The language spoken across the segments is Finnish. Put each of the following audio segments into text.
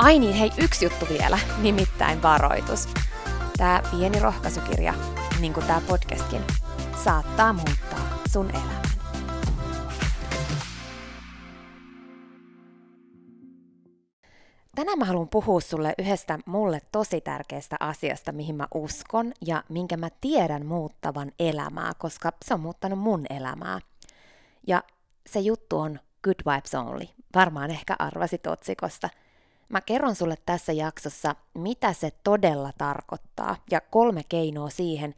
Ai niin, hei, yksi juttu vielä, nimittäin varoitus. Tämä pieni rohkaisukirja, niin kuin tämä podcastkin, saattaa muuttaa sun elämän. Tänään mä haluan puhua sulle yhdestä mulle tosi tärkeästä asiasta, mihin mä uskon ja minkä mä tiedän muuttavan elämää, koska se on muuttanut mun elämää. Ja se juttu on Good Vibes Only. Varmaan ehkä arvasit otsikosta – Mä kerron sulle tässä jaksossa, mitä se todella tarkoittaa ja kolme keinoa siihen,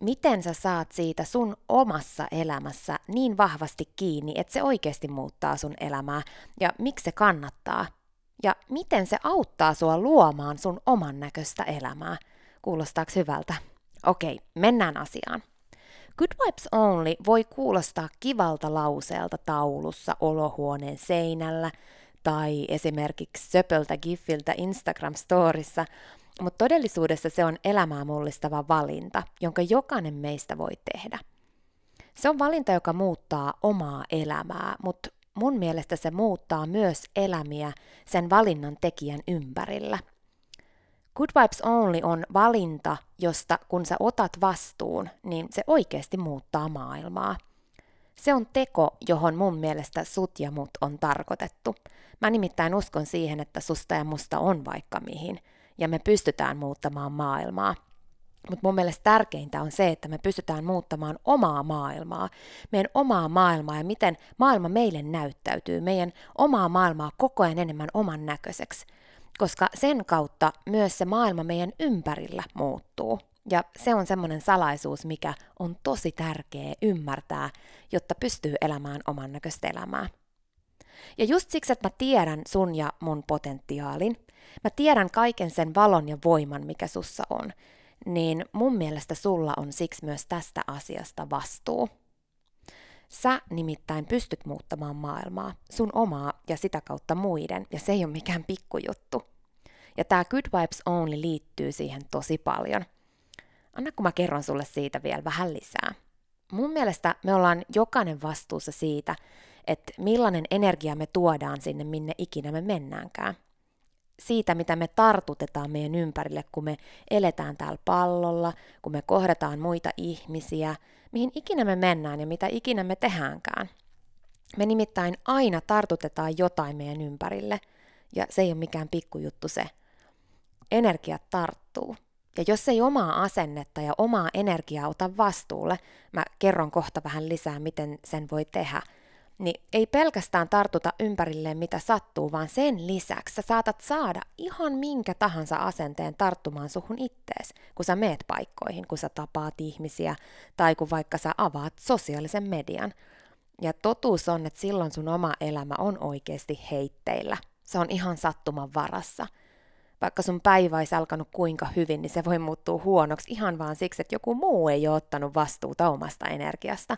miten sä saat siitä sun omassa elämässä niin vahvasti kiinni, että se oikeasti muuttaa sun elämää ja miksi se kannattaa. Ja miten se auttaa sua luomaan sun oman näköistä elämää. Kuulostaako hyvältä? Okei, mennään asiaan. Good Vibes Only voi kuulostaa kivalta lauseelta taulussa olohuoneen seinällä – tai esimerkiksi söpöltä giffiltä Instagram-storissa, mutta todellisuudessa se on elämää mullistava valinta, jonka jokainen meistä voi tehdä. Se on valinta, joka muuttaa omaa elämää, mutta mun mielestä se muuttaa myös elämiä sen valinnan tekijän ympärillä. Good Vibes Only on valinta, josta kun sä otat vastuun, niin se oikeasti muuttaa maailmaa. Se on teko, johon mun mielestä sut ja mut on tarkoitettu. Mä nimittäin uskon siihen, että susta ja musta on vaikka mihin, ja me pystytään muuttamaan maailmaa. Mutta mun mielestä tärkeintä on se, että me pystytään muuttamaan omaa maailmaa, meidän omaa maailmaa ja miten maailma meille näyttäytyy, meidän omaa maailmaa koko ajan enemmän oman näköiseksi, koska sen kautta myös se maailma meidän ympärillä muuttuu. Ja se on semmoinen salaisuus, mikä on tosi tärkeä ymmärtää, jotta pystyy elämään oman näköistä elämää. Ja just siksi, että mä tiedän sun ja mun potentiaalin, mä tiedän kaiken sen valon ja voiman, mikä sussa on, niin mun mielestä sulla on siksi myös tästä asiasta vastuu. Sä nimittäin pystyt muuttamaan maailmaa, sun omaa ja sitä kautta muiden, ja se ei ole mikään pikkujuttu. Ja tämä Good Vibes Only liittyy siihen tosi paljon. Anna kun mä kerron sulle siitä vielä vähän lisää. Mun mielestä me ollaan jokainen vastuussa siitä, että millainen energia me tuodaan sinne, minne ikinä me mennäänkään. Siitä, mitä me tartutetaan meidän ympärille, kun me eletään täällä pallolla, kun me kohdataan muita ihmisiä, mihin ikinä me mennään ja mitä ikinä me tehäänkään. Me nimittäin aina tartutetaan jotain meidän ympärille, ja se ei ole mikään pikkujuttu se. Energiat tarttuu. Ja jos ei omaa asennetta ja omaa energiaa ota vastuulle, mä kerron kohta vähän lisää, miten sen voi tehdä, niin ei pelkästään tartuta ympärilleen mitä sattuu, vaan sen lisäksi sä saatat saada ihan minkä tahansa asenteen tarttumaan suhun ittees, kun sä meet paikkoihin, kun sä tapaat ihmisiä tai kun vaikka sä avaat sosiaalisen median. Ja totuus on, että silloin sun oma elämä on oikeasti heitteillä. Se on ihan sattuman varassa – vaikka sun päivä olisi alkanut kuinka hyvin, niin se voi muuttua huonoksi ihan vaan siksi, että joku muu ei ole ottanut vastuuta omasta energiasta.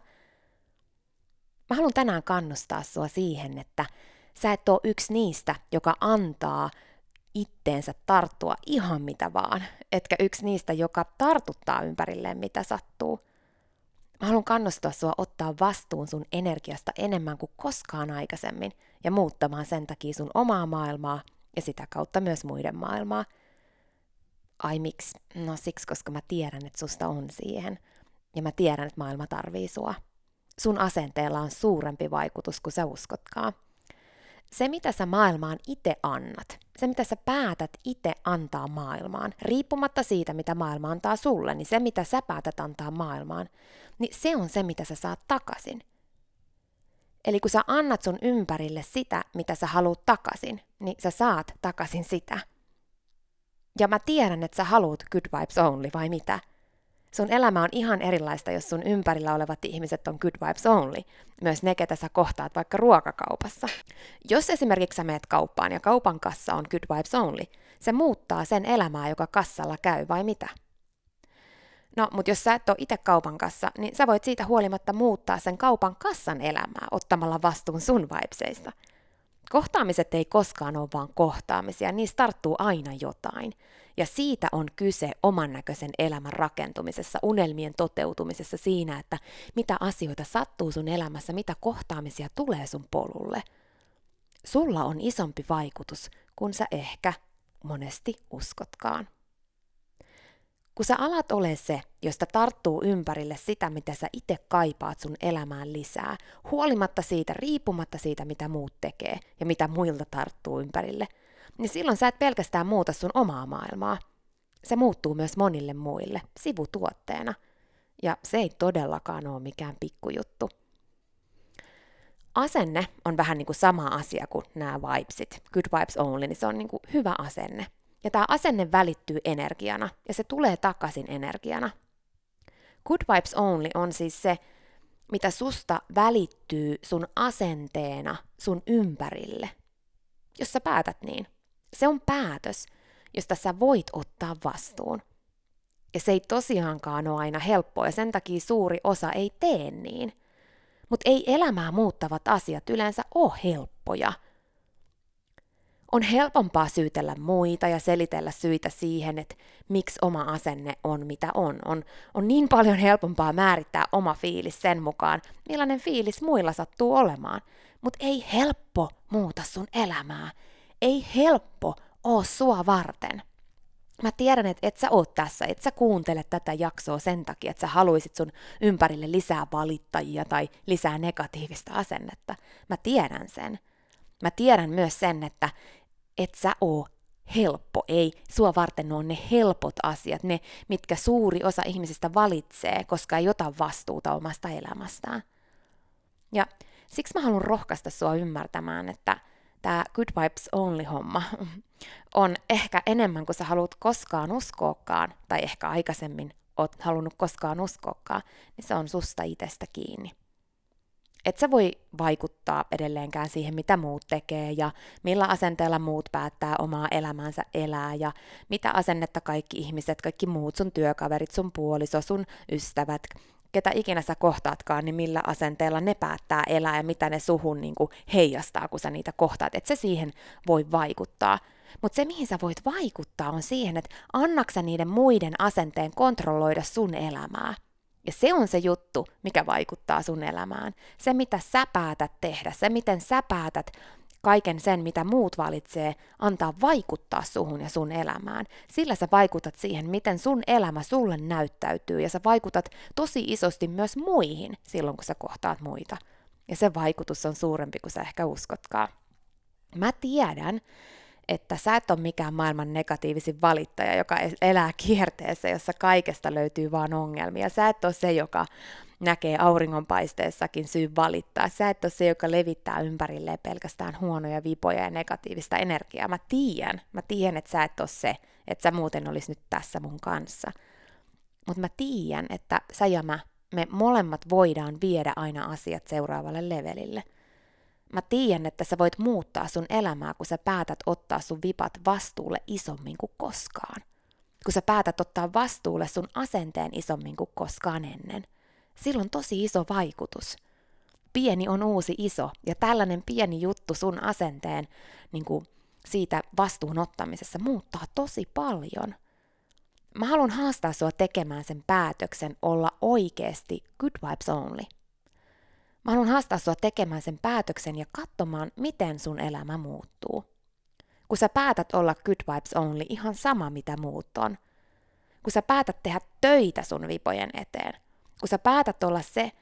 Mä haluan tänään kannustaa sua siihen, että sä et ole yksi niistä, joka antaa itteensä tarttua ihan mitä vaan, etkä yksi niistä, joka tartuttaa ympärilleen mitä sattuu. Mä haluan kannustaa sua ottaa vastuun sun energiasta enemmän kuin koskaan aikaisemmin ja muuttamaan sen takia sun omaa maailmaa ja sitä kautta myös muiden maailmaa. Ai miksi? No siksi, koska mä tiedän, että susta on siihen. Ja mä tiedän, että maailma tarvii sua. Sun asenteella on suurempi vaikutus kuin sä uskotkaan. Se, mitä sä maailmaan itse annat, se, mitä sä päätät itse antaa maailmaan, riippumatta siitä, mitä maailma antaa sulle, niin se, mitä sä päätät antaa maailmaan, niin se on se, mitä sä saat takaisin. Eli kun sä annat sun ympärille sitä, mitä sä haluat takaisin, niin sä saat takaisin sitä. Ja mä tiedän, että sä haluat good vibes only, vai mitä? Sun elämä on ihan erilaista, jos sun ympärillä olevat ihmiset on good vibes only. Myös ne, ketä sä kohtaat vaikka ruokakaupassa. Jos esimerkiksi sä meet kauppaan ja kaupan kassa on good vibes only, se muuttaa sen elämää, joka kassalla käy, vai mitä? No, mutta jos sä et ole itse kaupan kassa, niin sä voit siitä huolimatta muuttaa sen kaupan kassan elämää ottamalla vastuun sun vibseista. Kohtaamiset ei koskaan ole vaan kohtaamisia, niistä tarttuu aina jotain. Ja siitä on kyse oman näköisen elämän rakentumisessa, unelmien toteutumisessa siinä, että mitä asioita sattuu sun elämässä, mitä kohtaamisia tulee sun polulle. Sulla on isompi vaikutus, kun sä ehkä monesti uskotkaan. Kun sä alat ole se, josta tarttuu ympärille sitä, mitä sä itse kaipaat sun elämään lisää, huolimatta siitä, riippumatta siitä, mitä muut tekee ja mitä muilta tarttuu ympärille, niin silloin sä et pelkästään muuta sun omaa maailmaa. Se muuttuu myös monille muille, sivutuotteena. Ja se ei todellakaan ole mikään pikkujuttu. Asenne on vähän niin kuin sama asia kuin nämä vibesit. Good vibes only, niin se on niin kuin hyvä asenne – ja tämä asenne välittyy energiana, ja se tulee takaisin energiana. Good vibes only on siis se, mitä susta välittyy sun asenteena sun ympärille. Jos sä päätät niin. Se on päätös, josta sä voit ottaa vastuun. Ja se ei tosiaankaan ole aina helppoa, ja sen takia suuri osa ei tee niin. Mutta ei elämää muuttavat asiat yleensä ole helppoja – on helpompaa syytellä muita ja selitellä syitä siihen, että miksi oma asenne on mitä on. On, on niin paljon helpompaa määrittää oma fiilis sen mukaan, millainen fiilis muilla sattuu olemaan. Mutta ei helppo muuta sun elämää. Ei helppo oo sua varten. Mä tiedän, että et sä oot tässä, et sä kuuntele tätä jaksoa sen takia, että sä haluisit sun ympärille lisää valittajia tai lisää negatiivista asennetta. Mä tiedän sen. Mä tiedän myös sen, että et sä oo helppo, ei sua varten ole ne helpot asiat, ne mitkä suuri osa ihmisistä valitsee, koska ei ota vastuuta omasta elämästään. Ja siksi mä haluan rohkaista sua ymmärtämään, että tämä good vibes only homma on ehkä enemmän kuin sä haluat koskaan uskoakaan, tai ehkä aikaisemmin oot halunnut koskaan uskoakaan, niin se on susta itsestä kiinni et sä voi vaikuttaa edelleenkään siihen, mitä muut tekee ja millä asenteella muut päättää omaa elämäänsä elää ja mitä asennetta kaikki ihmiset, kaikki muut, sun työkaverit, sun puoliso, sun ystävät, ketä ikinä sä kohtaatkaan, niin millä asenteella ne päättää elää ja mitä ne suhun niin kuin heijastaa, kun sä niitä kohtaat. Että se siihen voi vaikuttaa. Mutta se, mihin sä voit vaikuttaa, on siihen, että annaksa niiden muiden asenteen kontrolloida sun elämää. Ja se on se juttu, mikä vaikuttaa sun elämään. Se, mitä sä päätät tehdä, se, miten sä päätät kaiken sen, mitä muut valitsee, antaa vaikuttaa suhun ja sun elämään. Sillä sä vaikutat siihen, miten sun elämä sulle näyttäytyy, ja sä vaikutat tosi isosti myös muihin silloin, kun sä kohtaat muita. Ja se vaikutus on suurempi kuin sä ehkä uskotkaan. Mä tiedän, että sä et ole mikään maailman negatiivisin valittaja, joka elää kierteessä, jossa kaikesta löytyy vaan ongelmia. Sä et ole se, joka näkee auringonpaisteessakin syy valittaa. Sä et ole se, joka levittää ympärilleen pelkästään huonoja vipoja ja negatiivista energiaa. Mä tiedän, mä tiedän, että sä et ole se, että sä muuten olisi nyt tässä mun kanssa. Mutta mä tiedän, että sä ja mä, me molemmat voidaan viedä aina asiat seuraavalle levelille. Mä tiedän, että sä voit muuttaa sun elämää, kun sä päätät ottaa sun vipat vastuulle isommin kuin koskaan. Kun sä päätät ottaa vastuulle sun asenteen isommin kuin koskaan ennen. Silloin tosi iso vaikutus. Pieni on uusi iso, ja tällainen pieni juttu sun asenteen niin kuin siitä vastuun ottamisessa muuttaa tosi paljon. Mä haluan haastaa sua tekemään sen päätöksen olla oikeasti good vibes only. Mä haluan haastaa sua tekemään sen päätöksen ja katsomaan, miten sun elämä muuttuu. Kun sä päätät olla good vibes only, ihan sama mitä muut on. Kun sä päätät tehdä töitä sun vipojen eteen. Kun sä päätät olla se,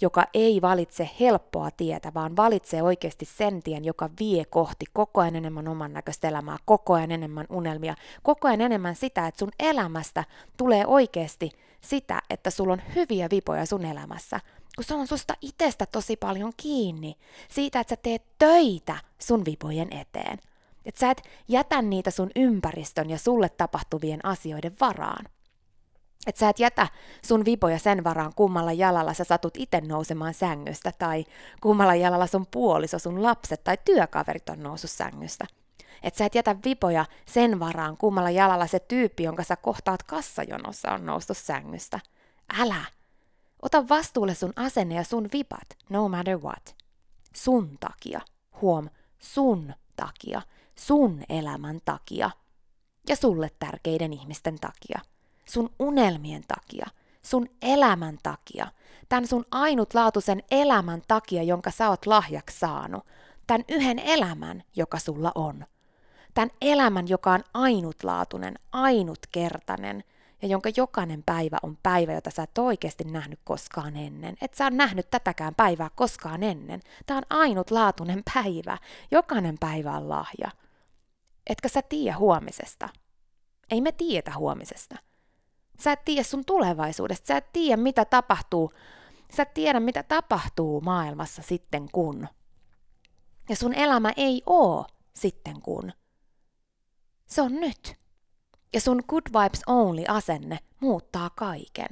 joka ei valitse helppoa tietä, vaan valitsee oikeasti sen tien, joka vie kohti koko ajan enemmän oman näköistä elämää, koko ajan enemmän unelmia, koko ajan enemmän sitä, että sun elämästä tulee oikeasti sitä, että sulla on hyviä vipoja sun elämässä, kun se on susta itsestä tosi paljon kiinni, siitä, että sä teet töitä sun vipojen eteen. Että sä et jätä niitä sun ympäristön ja sulle tapahtuvien asioiden varaan. Että sä et jätä sun vipoja sen varaan, kummalla jalalla sä satut itse nousemaan sängystä, tai kummalla jalalla sun puoliso, sun lapset tai työkaverit on noussut sängystä. Että sä et jätä vipoja sen varaan, kummalla jalalla se tyyppi, jonka sä kohtaat kassajonossa, on noussut sängystä. Älä! Ota vastuulle sun asenne ja sun vipat, no matter what. Sun takia. Huom, sun takia. Sun elämän takia. Ja sulle tärkeiden ihmisten takia sun unelmien takia, sun elämän takia, tämän sun ainutlaatuisen elämän takia, jonka sä oot lahjaksi saanut, tämän yhden elämän, joka sulla on. Tämän elämän, joka on ainutlaatuinen, ainutkertainen ja jonka jokainen päivä on päivä, jota sä et oikeasti nähnyt koskaan ennen. Et sä oot nähnyt tätäkään päivää koskaan ennen. Tämä on ainutlaatuinen päivä. Jokainen päivä on lahja. Etkä sä tiedä huomisesta. Ei me tiedetä huomisesta. Sä et tiedä sun tulevaisuudesta, sä et tiedä mitä tapahtuu, sä et tiedä mitä tapahtuu maailmassa sitten kun. Ja sun elämä ei oo sitten kun. Se on nyt. Ja sun good vibes only asenne muuttaa kaiken.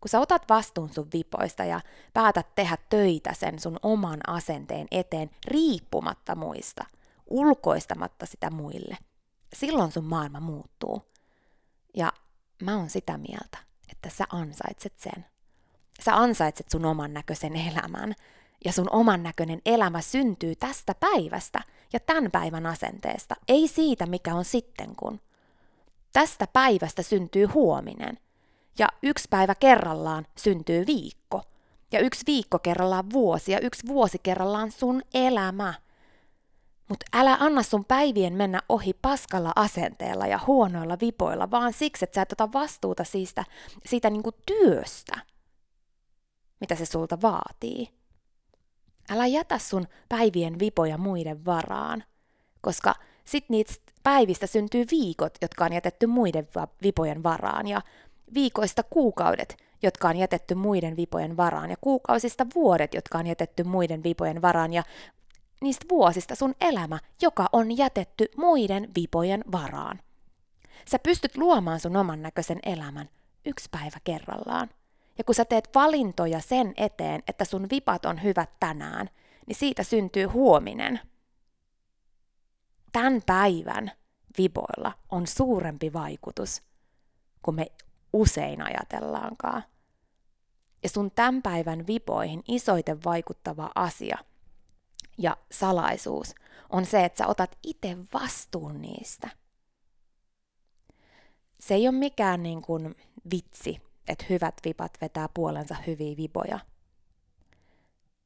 Kun sä otat vastuun sun vipoista ja päätät tehdä töitä sen sun oman asenteen eteen riippumatta muista, ulkoistamatta sitä muille, silloin sun maailma muuttuu. Ja mä oon sitä mieltä, että sä ansaitset sen. Sä ansaitset sun oman näköisen elämän. Ja sun oman näköinen elämä syntyy tästä päivästä ja tämän päivän asenteesta, ei siitä, mikä on sitten kun. Tästä päivästä syntyy huominen. Ja yksi päivä kerrallaan syntyy viikko. Ja yksi viikko kerrallaan vuosi ja yksi vuosi kerrallaan sun elämä. Mutta älä anna sun päivien mennä ohi paskalla asenteella ja huonoilla vipoilla, vaan siksi, että sä et ota vastuuta siitä, siitä niinku työstä, mitä se sulta vaatii. Älä jätä sun päivien vipoja muiden varaan, koska sit niistä päivistä syntyy viikot, jotka on jätetty muiden vipojen varaan, ja viikoista kuukaudet, jotka on jätetty muiden vipojen varaan, ja kuukausista vuodet, jotka on jätetty muiden vipojen varaan, ja niistä vuosista sun elämä, joka on jätetty muiden vipojen varaan. Sä pystyt luomaan sun oman näköisen elämän yksi päivä kerrallaan. Ja kun sä teet valintoja sen eteen, että sun vipat on hyvät tänään, niin siitä syntyy huominen. Tämän päivän vipoilla on suurempi vaikutus kuin me usein ajatellaankaan. Ja sun tämän päivän vipoihin isoiten vaikuttava asia – ja salaisuus on se, että sä otat itse vastuun niistä. Se ei ole mikään niin kuin vitsi, että hyvät vipat vetää puolensa hyviä viboja.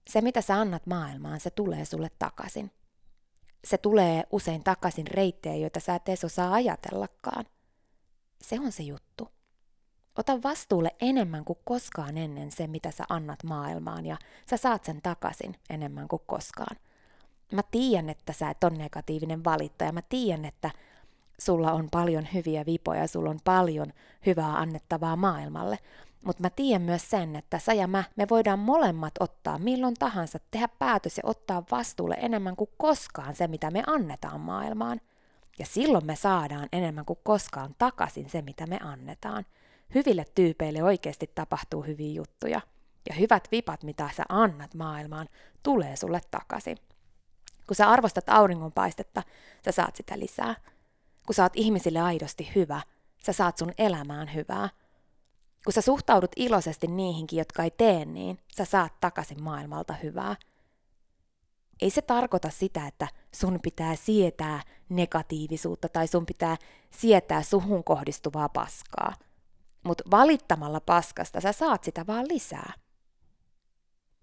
Se, mitä sä annat maailmaan, se tulee sulle takaisin. Se tulee usein takaisin reittejä, joita sä et edes osaa ajatellakaan. Se on se juttu. Ota vastuulle enemmän kuin koskaan ennen se, mitä sä annat maailmaan, ja sä saat sen takaisin enemmän kuin koskaan. Mä tiedän, että sä et ole negatiivinen valittaja. Mä tiedän, että sulla on paljon hyviä vipoja, sulla on paljon hyvää annettavaa maailmalle. Mutta mä tiedän myös sen, että sä ja mä, me voidaan molemmat ottaa milloin tahansa, tehdä päätös ja ottaa vastuulle enemmän kuin koskaan se, mitä me annetaan maailmaan. Ja silloin me saadaan enemmän kuin koskaan takaisin se, mitä me annetaan. Hyville tyypeille oikeasti tapahtuu hyviä juttuja. Ja hyvät vipat, mitä sä annat maailmaan, tulee sulle takaisin. Kun sä arvostat auringonpaistetta, sä saat sitä lisää. Kun sä oot ihmisille aidosti hyvä, sä saat sun elämään hyvää. Kun sä suhtaudut iloisesti niihinkin, jotka ei tee niin, sä saat takaisin maailmalta hyvää. Ei se tarkoita sitä, että sun pitää sietää negatiivisuutta tai sun pitää sietää suhun kohdistuvaa paskaa. Mutta valittamalla paskasta sä saat sitä vaan lisää.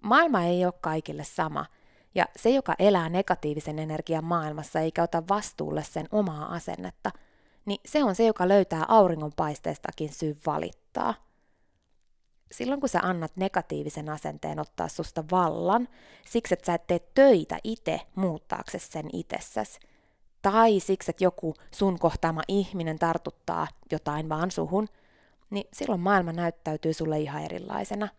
Maailma ei ole kaikille sama, ja se, joka elää negatiivisen energian maailmassa eikä ota vastuulle sen omaa asennetta, niin se on se, joka löytää auringonpaisteestakin syy valittaa. Silloin kun sä annat negatiivisen asenteen ottaa susta vallan, siksi että sä et tee töitä itse muuttaaksesi sen itsessäsi, tai siksi että joku sun kohtaama ihminen tartuttaa jotain vaan suhun, niin silloin maailma näyttäytyy sulle ihan erilaisena –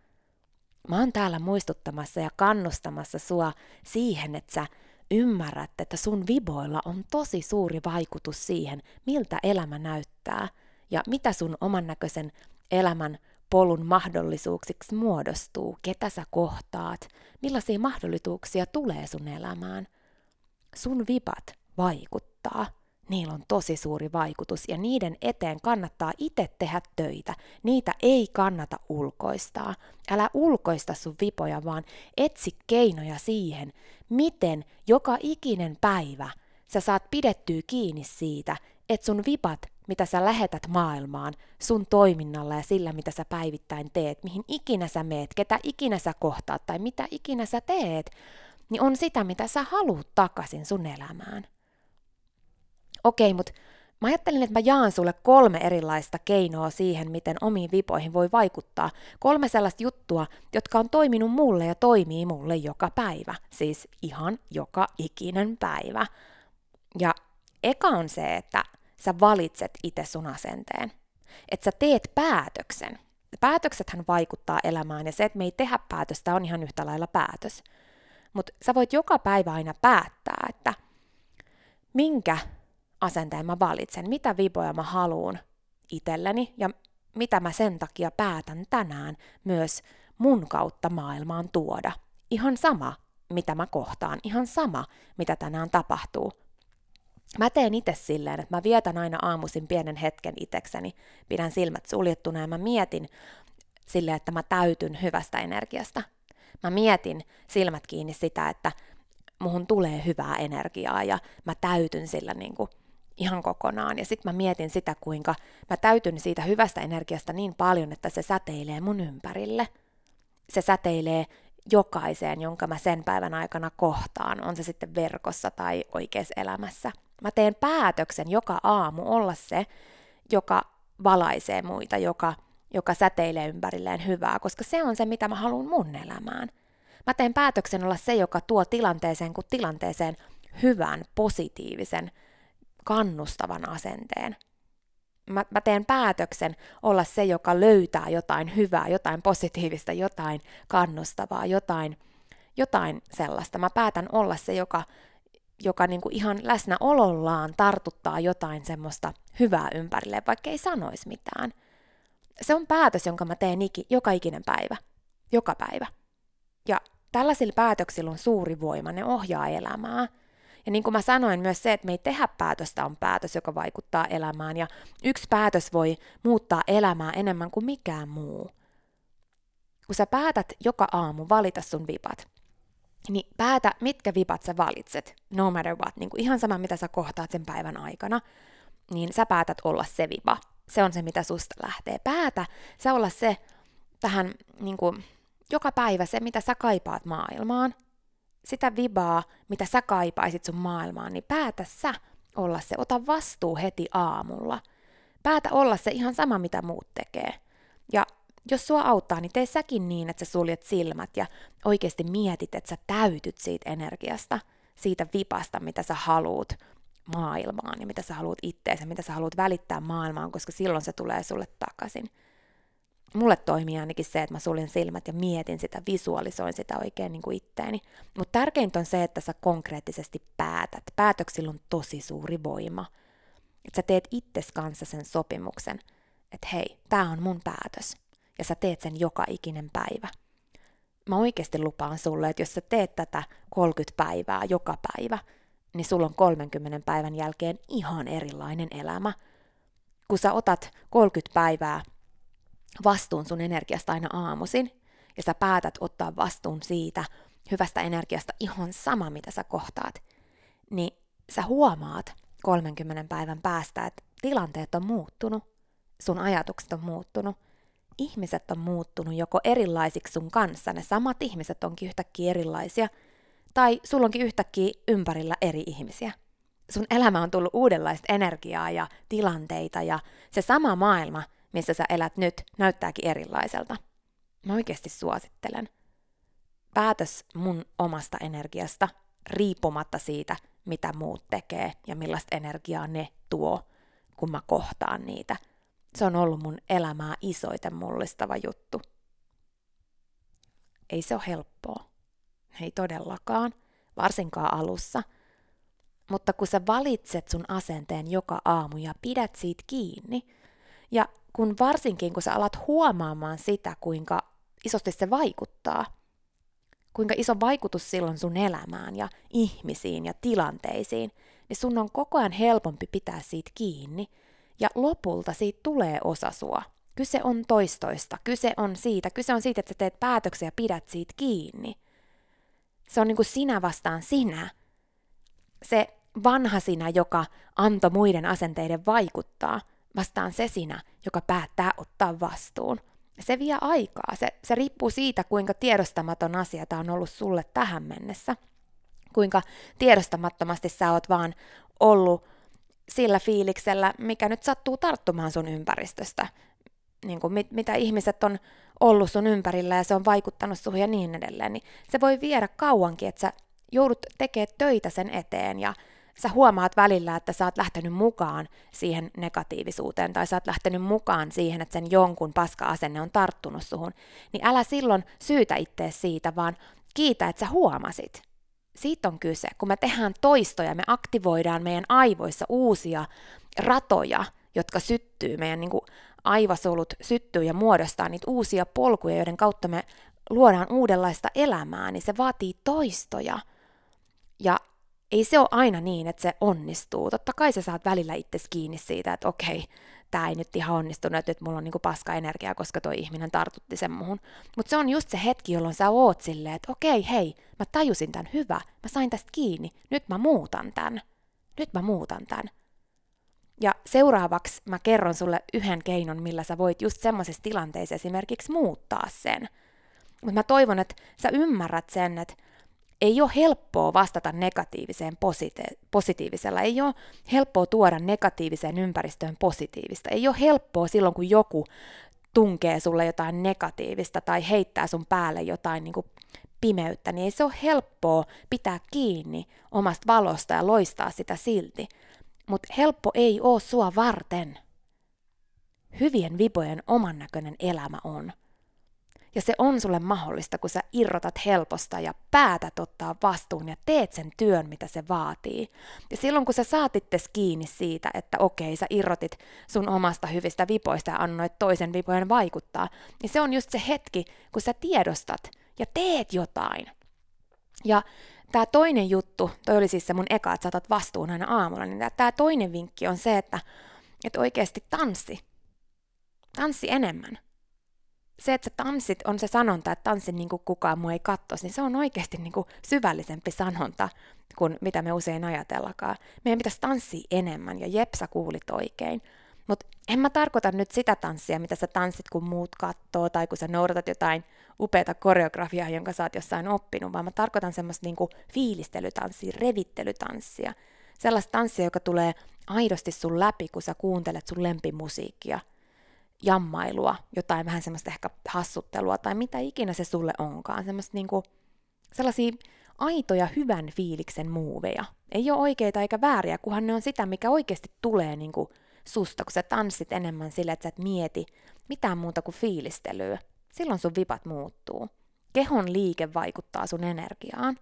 Mä oon täällä muistuttamassa ja kannustamassa sua siihen, että sä ymmärrät, että sun viboilla on tosi suuri vaikutus siihen, miltä elämä näyttää ja mitä sun oman näköisen elämän polun mahdollisuuksiksi muodostuu, ketä sä kohtaat, millaisia mahdollisuuksia tulee sun elämään. Sun vipat vaikuttaa niillä on tosi suuri vaikutus ja niiden eteen kannattaa itse tehdä töitä. Niitä ei kannata ulkoistaa. Älä ulkoista sun vipoja, vaan etsi keinoja siihen, miten joka ikinen päivä sä saat pidettyä kiinni siitä, että sun vipat, mitä sä lähetät maailmaan, sun toiminnalla ja sillä, mitä sä päivittäin teet, mihin ikinä sä meet, ketä ikinä sä kohtaat tai mitä ikinä sä teet, niin on sitä, mitä sä haluut takaisin sun elämään. Okei, mutta mä ajattelin, että mä jaan sulle kolme erilaista keinoa siihen, miten omiin vipoihin voi vaikuttaa. Kolme sellaista juttua, jotka on toiminut mulle ja toimii mulle joka päivä. Siis ihan joka ikinen päivä. Ja eka on se, että sä valitset itse sun asenteen. Että sä teet päätöksen. Päätöksethän vaikuttaa elämään ja se, että me ei tehdä päätöstä, on ihan yhtä lailla päätös. Mutta sä voit joka päivä aina päättää, että minkä asenteen mä valitsen, mitä viboja mä haluan itselleni ja mitä mä sen takia päätän tänään myös mun kautta maailmaan tuoda. Ihan sama, mitä mä kohtaan, ihan sama, mitä tänään tapahtuu. Mä teen itse silleen, että mä vietän aina aamuisin pienen hetken itsekseni, pidän silmät suljettuna ja mä mietin silleen, että mä täytyn hyvästä energiasta. Mä mietin silmät kiinni sitä, että muhun tulee hyvää energiaa ja mä täytyn sillä niin kuin ihan kokonaan. Ja sitten mä mietin sitä, kuinka mä täytyn siitä hyvästä energiasta niin paljon, että se säteilee mun ympärille. Se säteilee jokaiseen, jonka mä sen päivän aikana kohtaan, on se sitten verkossa tai oikeassa elämässä. Mä teen päätöksen joka aamu olla se, joka valaisee muita, joka, joka säteilee ympärilleen hyvää, koska se on se, mitä mä haluan mun elämään. Mä teen päätöksen olla se, joka tuo tilanteeseen kuin tilanteeseen hyvän, positiivisen, kannustavan asenteen. Mä, mä teen päätöksen olla se, joka löytää jotain hyvää, jotain positiivista, jotain kannustavaa, jotain, jotain sellaista. Mä päätän olla se, joka, joka niin kuin ihan läsnäolollaan tartuttaa jotain semmoista hyvää ympärille, vaikka ei sanoisi mitään. Se on päätös, jonka mä teen iki, joka ikinen päivä. Joka päivä. Ja tällaisilla päätöksillä on suuri voima, ne ohjaa elämää. Ja niin kuin mä sanoin, myös se, että me ei tehdä päätöstä, on päätös, joka vaikuttaa elämään. Ja yksi päätös voi muuttaa elämää enemmän kuin mikään muu. Kun sä päätät joka aamu valita sun vipat, niin päätä, mitkä vipat sä valitset, no matter what, niin kuin ihan sama, mitä sä kohtaat sen päivän aikana, niin sä päätät olla se vipa. Se on se, mitä susta lähtee. Päätä sä olla se tähän niin kuin, joka päivä se, mitä sä kaipaat maailmaan – sitä vibaa, mitä sä kaipaisit sun maailmaan, niin päätä sä olla se. Ota vastuu heti aamulla. Päätä olla se ihan sama, mitä muut tekee. Ja jos sua auttaa, niin tee säkin niin, että sä suljet silmät ja oikeasti mietit, että sä täytyt siitä energiasta. siitä vipasta, mitä sä haluut maailmaan ja mitä sä haluat itteensä, mitä sä haluat välittää maailmaan, koska silloin se tulee sulle takaisin. Mulle toimii ainakin se, että mä suljen silmät ja mietin sitä, visualisoin sitä oikein niin kuin itteeni. Mutta tärkeintä on se, että sä konkreettisesti päätät. Päätöksillä on tosi suuri voima. Että sä teet itses kanssa sen sopimuksen, että hei, tää on mun päätös. Ja sä teet sen joka ikinen päivä. Mä oikeasti lupaan sulle, että jos sä teet tätä 30 päivää joka päivä, niin sulla on 30 päivän jälkeen ihan erilainen elämä. Kun sä otat 30 päivää vastuun sun energiasta aina aamuisin, ja sä päätät ottaa vastuun siitä hyvästä energiasta ihan sama, mitä sä kohtaat, niin sä huomaat 30 päivän päästä, että tilanteet on muuttunut, sun ajatukset on muuttunut, ihmiset on muuttunut joko erilaisiksi sun kanssa, ne samat ihmiset onkin yhtäkkiä erilaisia, tai sulla onkin yhtäkkiä ympärillä eri ihmisiä. Sun elämä on tullut uudenlaista energiaa ja tilanteita ja se sama maailma, missä sä elät nyt, näyttääkin erilaiselta. Mä oikeasti suosittelen. Päätös mun omasta energiasta, riippumatta siitä, mitä muut tekee ja millaista energiaa ne tuo, kun mä kohtaan niitä. Se on ollut mun elämää isoiten mullistava juttu. Ei se ole helppoa. Ei todellakaan, varsinkaan alussa. Mutta kun sä valitset sun asenteen joka aamu ja pidät siitä kiinni, ja kun varsinkin kun sä alat huomaamaan sitä, kuinka isosti se vaikuttaa, kuinka iso vaikutus silloin sun elämään ja ihmisiin ja tilanteisiin, niin sun on koko ajan helpompi pitää siitä kiinni, ja lopulta siitä tulee osa sua. Kyse on toistoista, kyse on siitä, kyse on siitä, että sä teet päätöksiä ja pidät siitä kiinni. Se on niin kuin sinä vastaan sinä. Se vanha sinä, joka antoi muiden asenteiden vaikuttaa, vastaan se sinä, joka päättää ottaa vastuun. Se vie aikaa. Se, se riippuu siitä, kuinka tiedostamaton asia tämä on ollut sulle tähän mennessä. Kuinka tiedostamattomasti sä oot vaan ollut sillä fiiliksellä, mikä nyt sattuu tarttumaan sun ympäristöstä. Niin kuin mit, mitä ihmiset on ollut sun ympärillä ja se on vaikuttanut suhun ja niin edelleen. Niin se voi viedä kauankin, että sä joudut tekemään töitä sen eteen ja sä huomaat välillä, että sä oot lähtenyt mukaan siihen negatiivisuuteen tai sä oot lähtenyt mukaan siihen, että sen jonkun paska-asenne on tarttunut suhun, niin älä silloin syytä ittees siitä, vaan kiitä, että sä huomasit. Siitä on kyse. Kun me tehdään toistoja, me aktivoidaan meidän aivoissa uusia ratoja, jotka syttyy, meidän niin kuin aivosolut syttyy ja muodostaa niitä uusia polkuja, joiden kautta me luodaan uudenlaista elämää, niin se vaatii toistoja. Ja ei se ole aina niin, että se onnistuu. Totta kai sä saat välillä itse kiinni siitä, että okei, tämä ei nyt ihan onnistunut, että nyt mulla on niinku paska energiaa, koska toi ihminen tartutti sen muhun. Mutta se on just se hetki, jolloin sä oot silleen, että okei, hei, mä tajusin tämän hyvä, mä sain tästä kiinni, nyt mä muutan tämän. Nyt mä muutan tämän. Ja seuraavaksi mä kerron sulle yhden keinon, millä sä voit just semmoisessa tilanteessa esimerkiksi muuttaa sen. Mutta mä toivon, että sä ymmärrät sen, että ei ole helppoa vastata negatiiviseen positi- positiivisella, ei ole helppoa tuoda negatiiviseen ympäristöön positiivista, ei ole helppoa silloin, kun joku tunkee sulle jotain negatiivista tai heittää sun päälle jotain niin kuin pimeyttä, niin ei se ole helppoa pitää kiinni omasta valosta ja loistaa sitä silti. Mutta helppo ei ole sua varten. Hyvien vipojen oman näköinen elämä on. Ja se on sulle mahdollista, kun sä irrotat helposta ja päätät ottaa vastuun ja teet sen työn, mitä se vaatii. Ja silloin, kun sä saat itses kiinni siitä, että okei, sä irrotit sun omasta hyvistä vipoista ja annoit toisen vipojen vaikuttaa, niin se on just se hetki, kun sä tiedostat ja teet jotain. Ja tämä toinen juttu, toi oli siis se mun eka, että saatat vastuun aina aamulla, niin tämä toinen vinkki on se, että, että oikeasti tanssi. Tanssi enemmän se, että sä tanssit, on se sanonta, että tanssin niin kuin kukaan muu ei kattoisi, niin se on oikeasti niin kuin syvällisempi sanonta kuin mitä me usein ajatellakaan. Meidän pitäisi tanssia enemmän, ja Jepsa kuulit oikein. Mutta en mä tarkoita nyt sitä tanssia, mitä sä tanssit, kun muut kattoo, tai kun sä noudatat jotain upeata koreografiaa, jonka sä oot jossain oppinut, vaan mä tarkoitan semmoista niinku fiilistelytanssia, revittelytanssia. Sellaista tanssia, joka tulee aidosti sun läpi, kun sä kuuntelet sun lempimusiikkia – jammailua, jotain vähän semmoista ehkä hassuttelua tai mitä ikinä se sulle onkaan, semmoista niinku, sellaisia aitoja hyvän fiiliksen muuveja. Ei ole oikeita eikä vääriä, kunhan ne on sitä, mikä oikeasti tulee niin kuin susta, kun sä tanssit enemmän sille, että sä et mieti mitään muuta kuin fiilistelyä. Silloin sun vipat muuttuu. Kehon liike vaikuttaa sun energiaan.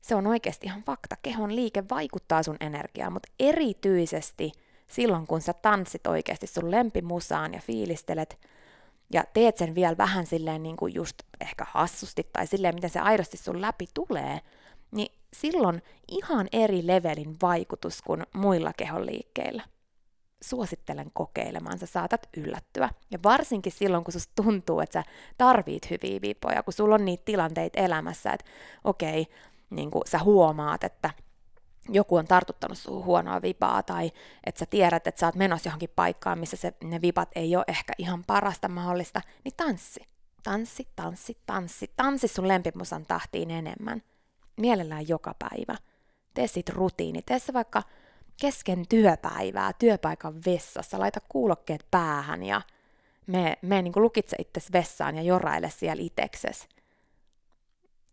Se on oikeasti ihan fakta. Kehon liike vaikuttaa sun energiaan, mutta erityisesti silloin, kun sä tanssit oikeasti sun lempimusaan ja fiilistelet ja teet sen vielä vähän silleen niin kuin just ehkä hassusti tai silleen, miten se aidosti sun läpi tulee, niin silloin ihan eri levelin vaikutus kuin muilla kehon liikkeillä. Suosittelen kokeilemaan, sä saatat yllättyä. Ja varsinkin silloin, kun susta tuntuu, että sä tarvit hyviä vipoja, kun sulla on niitä tilanteita elämässä, että okei, niin sä huomaat, että joku on tartuttanut suhun huonoa vipaa tai että sä tiedät, että sä oot menossa johonkin paikkaan, missä se, ne vipat ei ole ehkä ihan parasta mahdollista, niin tanssi. Tanssi, tanssi, tanssi. Tanssi sun lempimusan tahtiin enemmän. Mielellään joka päivä. Tee sit rutiini. Tee se vaikka kesken työpäivää, työpaikan vessassa. Laita kuulokkeet päähän ja me, me niin lukitse itse vessaan ja joraile siellä itekses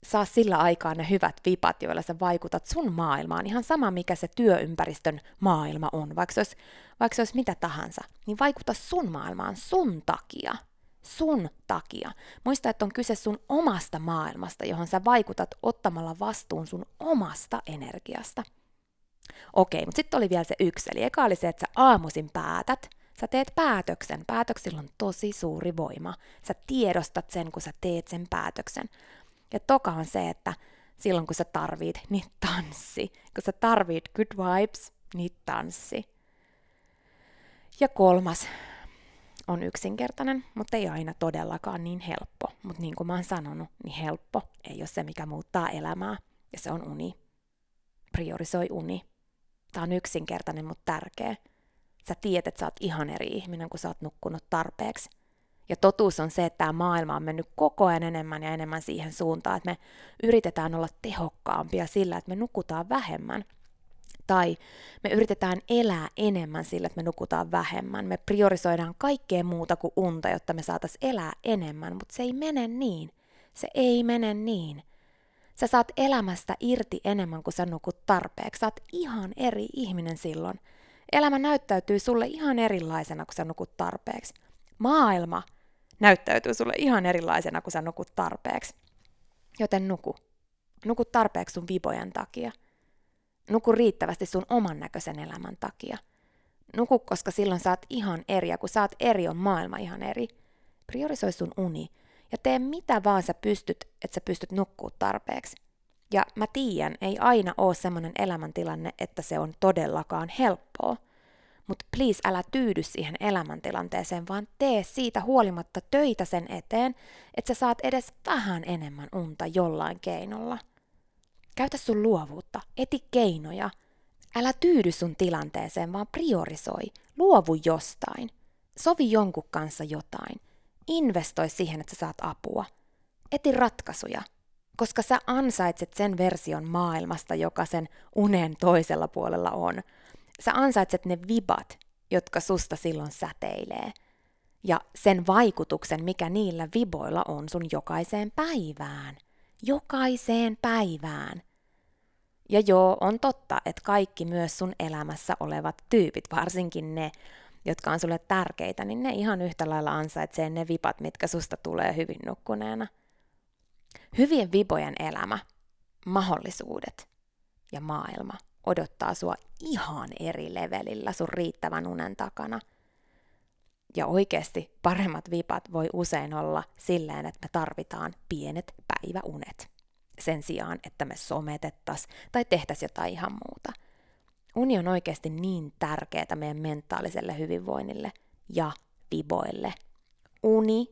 saa sillä aikaa ne hyvät vipat, joilla sä vaikutat sun maailmaan, ihan sama mikä se työympäristön maailma on, vaikka se olisi, vaikka se olisi mitä tahansa, niin vaikuta sun maailmaan sun takia. Sun takia. Muista, että on kyse sun omasta maailmasta, johon sä vaikutat ottamalla vastuun sun omasta energiasta. Okei, mutta sitten oli vielä se yksi, eli eka oli se, että sä aamuisin päätät, Sä teet päätöksen. Päätöksillä on tosi suuri voima. Sä tiedostat sen, kun sä teet sen päätöksen. Ja toka on se, että silloin kun sä tarvit, niin tanssi. Kun sä tarvit good vibes, niin tanssi. Ja kolmas on yksinkertainen, mutta ei aina todellakaan niin helppo. Mutta niin kuin mä oon sanonut, niin helppo ei ole se, mikä muuttaa elämää. Ja se on uni. Priorisoi uni. Tämä on yksinkertainen, mutta tärkeä. Sä tiedät, että sä oot ihan eri ihminen, kun sä oot nukkunut tarpeeksi. Ja totuus on se, että tämä maailma on mennyt koko ajan enemmän ja enemmän siihen suuntaan, että me yritetään olla tehokkaampia sillä, että me nukutaan vähemmän. Tai me yritetään elää enemmän sillä, että me nukutaan vähemmän. Me priorisoidaan kaikkea muuta kuin unta, jotta me saataisiin elää enemmän, mutta se ei mene niin. Se ei mene niin. Sä saat elämästä irti enemmän kuin sä nukut tarpeeksi. Sä oot ihan eri ihminen silloin. Elämä näyttäytyy sulle ihan erilaisena, kun sä nukut tarpeeksi. Maailma näyttäytyy sulle ihan erilaisena, kun sä nukut tarpeeksi. Joten nuku. Nuku tarpeeksi sun vipojen takia. Nuku riittävästi sun oman näköisen elämän takia. Nuku, koska silloin oot ihan eri, ja kun sä oot eri, on maailma ihan eri. Priorisoi sun uni, ja tee mitä vaan sä pystyt, että sä pystyt nukkuu tarpeeksi. Ja mä tiedän, ei aina ole semmoinen elämäntilanne, että se on todellakaan helppoa. Mutta please älä tyydy siihen elämäntilanteeseen, vaan tee siitä huolimatta töitä sen eteen, että sä saat edes vähän enemmän unta jollain keinolla. Käytä sun luovuutta, eti keinoja. Älä tyydy sun tilanteeseen, vaan priorisoi. Luovu jostain. Sovi jonkun kanssa jotain. Investoi siihen, että sä saat apua. Eti ratkaisuja, koska sä ansaitset sen version maailmasta, joka sen unen toisella puolella on – sä ansaitset ne vibat, jotka susta silloin säteilee. Ja sen vaikutuksen, mikä niillä viboilla on sun jokaiseen päivään. Jokaiseen päivään. Ja joo, on totta, että kaikki myös sun elämässä olevat tyypit, varsinkin ne, jotka on sulle tärkeitä, niin ne ihan yhtä lailla ansaitsee ne vipat, mitkä susta tulee hyvin nukkuneena. Hyvien vibojen elämä, mahdollisuudet ja maailma odottaa sua ihan eri levelillä sun riittävän unen takana. Ja oikeasti paremmat vipat voi usein olla silleen, että me tarvitaan pienet päiväunet. Sen sijaan, että me sometettas tai tehtäis jotain ihan muuta. Uni on oikeasti niin tärkeää meidän mentaaliselle hyvinvoinnille ja viboille. Uni,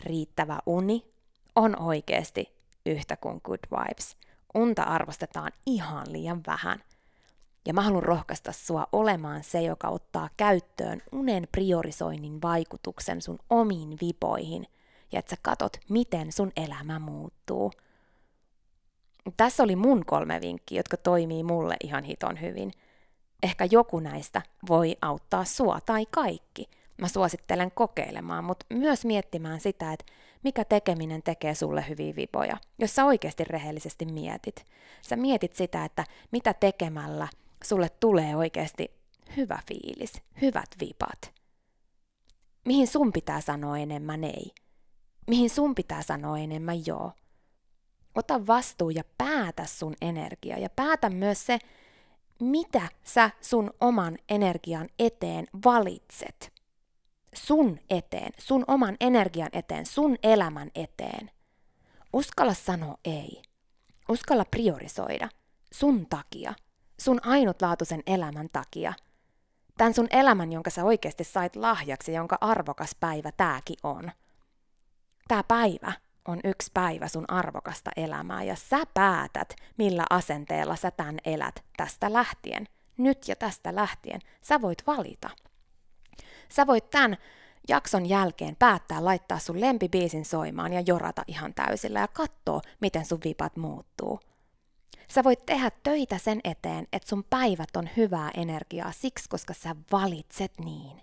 riittävä uni, on oikeasti yhtä kuin good vibes – unta arvostetaan ihan liian vähän. Ja mä haluan rohkaista sua olemaan se, joka ottaa käyttöön unen priorisoinnin vaikutuksen sun omiin vipoihin ja että sä katot, miten sun elämä muuttuu. Tässä oli mun kolme vinkkiä, jotka toimii mulle ihan hiton hyvin. Ehkä joku näistä voi auttaa sua tai kaikki. Mä suosittelen kokeilemaan, mutta myös miettimään sitä, että mikä tekeminen tekee sulle hyviä vipoja, jos sä oikeasti rehellisesti mietit. Sä mietit sitä, että mitä tekemällä sulle tulee oikeasti hyvä fiilis, hyvät vipat. Mihin sun pitää sanoa enemmän ei? Mihin sun pitää sanoa enemmän joo? Ota vastuu ja päätä sun energia ja päätä myös se, mitä sä sun oman energian eteen valitset. Sun eteen, sun oman energian eteen, sun elämän eteen. Uskalla sanoa ei. Uskalla priorisoida. Sun takia. Sun ainutlaatuisen elämän takia. Tän sun elämän, jonka sä oikeasti sait lahjaksi, jonka arvokas päivä tääkin on. Tää päivä on yksi päivä sun arvokasta elämää ja sä päätät, millä asenteella sä tän elät tästä lähtien. Nyt ja tästä lähtien. Sä voit valita. Sä voit tämän jakson jälkeen päättää laittaa sun lempibiisin soimaan ja jorata ihan täysillä ja katsoa, miten sun vipat muuttuu. Sä voit tehdä töitä sen eteen, että sun päivät on hyvää energiaa siksi, koska sä valitset niin.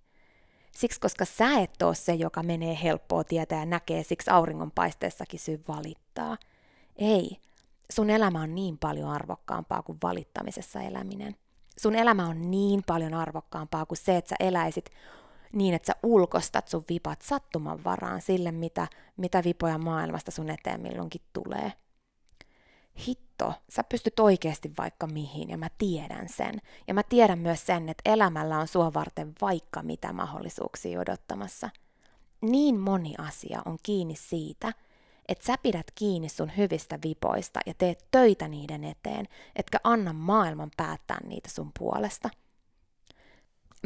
Siksi, koska sä et ole se, joka menee helppoa tietä ja näkee siksi auringonpaisteessakin syy valittaa. Ei, sun elämä on niin paljon arvokkaampaa kuin valittamisessa eläminen. Sun elämä on niin paljon arvokkaampaa kuin se, että sä eläisit niin, että sä ulkostat sun vipat sattuman varaan sille, mitä, mitä vipoja maailmasta sun eteen milloinkin tulee hitto, sä pystyt oikeasti vaikka mihin ja mä tiedän sen. Ja mä tiedän myös sen, että elämällä on sua varten vaikka mitä mahdollisuuksia odottamassa. Niin moni asia on kiinni siitä, että sä pidät kiinni sun hyvistä vipoista ja teet töitä niiden eteen, etkä anna maailman päättää niitä sun puolesta.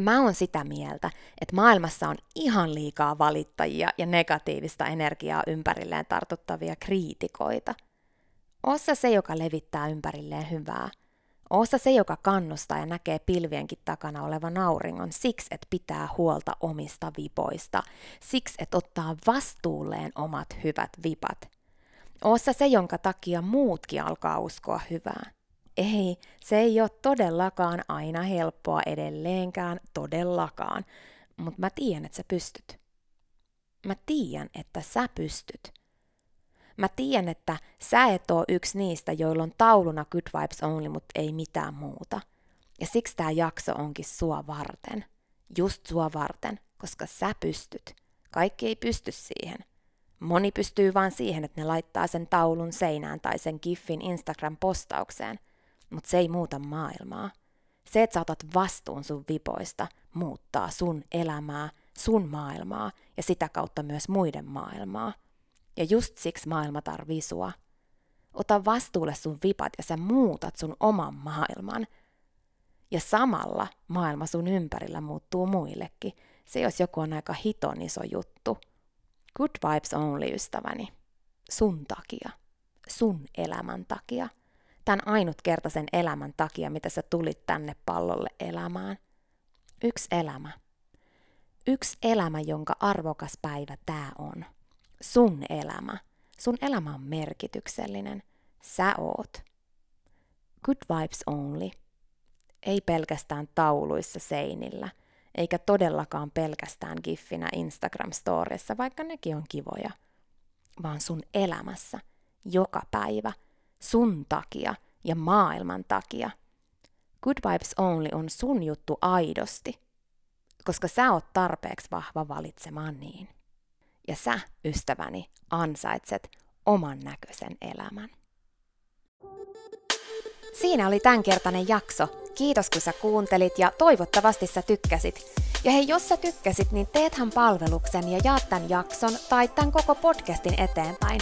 Mä oon sitä mieltä, että maailmassa on ihan liikaa valittajia ja negatiivista energiaa ympärilleen tartuttavia kriitikoita – Ossa se, joka levittää ympärilleen hyvää. Ossa se, joka kannustaa ja näkee pilvienkin takana olevan auringon siksi, että pitää huolta omista vipoista, siksi, että ottaa vastuulleen omat hyvät vipat. Ossa se, jonka takia muutkin alkaa uskoa hyvää. Ei, se ei ole todellakaan aina helppoa edelleenkään, todellakaan, mutta mä tiedän, että sä pystyt. Mä tiedän, että sä pystyt. Mä tiedän, että sä et oo yksi niistä, joilla on tauluna Good Vibes Only, mutta ei mitään muuta. Ja siksi tämä jakso onkin sua varten. Just sua varten, koska sä pystyt. Kaikki ei pysty siihen. Moni pystyy vain siihen, että ne laittaa sen taulun seinään tai sen giffin Instagram-postaukseen, mutta se ei muuta maailmaa. Se, että sä otat vastuun sun vipoista, muuttaa sun elämää, sun maailmaa ja sitä kautta myös muiden maailmaa. Ja just siksi maailma tarvii sua. Ota vastuulle sun vipat ja sä muutat sun oman maailman. Ja samalla maailma sun ympärillä muuttuu muillekin. Se jos joku on aika hiton iso juttu. Good vibes only, ystäväni. Sun takia. Sun elämän takia. Tämän ainutkertaisen elämän takia, mitä sä tulit tänne pallolle elämään. Yksi elämä. Yksi elämä, jonka arvokas päivä tää on sun elämä. Sun elämä on merkityksellinen. Sä oot. Good vibes only. Ei pelkästään tauluissa seinillä, eikä todellakaan pelkästään giffinä Instagram-storissa, vaikka nekin on kivoja, vaan sun elämässä, joka päivä, sun takia ja maailman takia. Good vibes only on sun juttu aidosti, koska sä oot tarpeeksi vahva valitsemaan niin ja sä, ystäväni, ansaitset oman näköisen elämän. Siinä oli tämänkertainen jakso. Kiitos kun sä kuuntelit ja toivottavasti sä tykkäsit. Ja hei, jos sä tykkäsit, niin teethän palveluksen ja jaat tämän jakson tai tämän koko podcastin eteenpäin.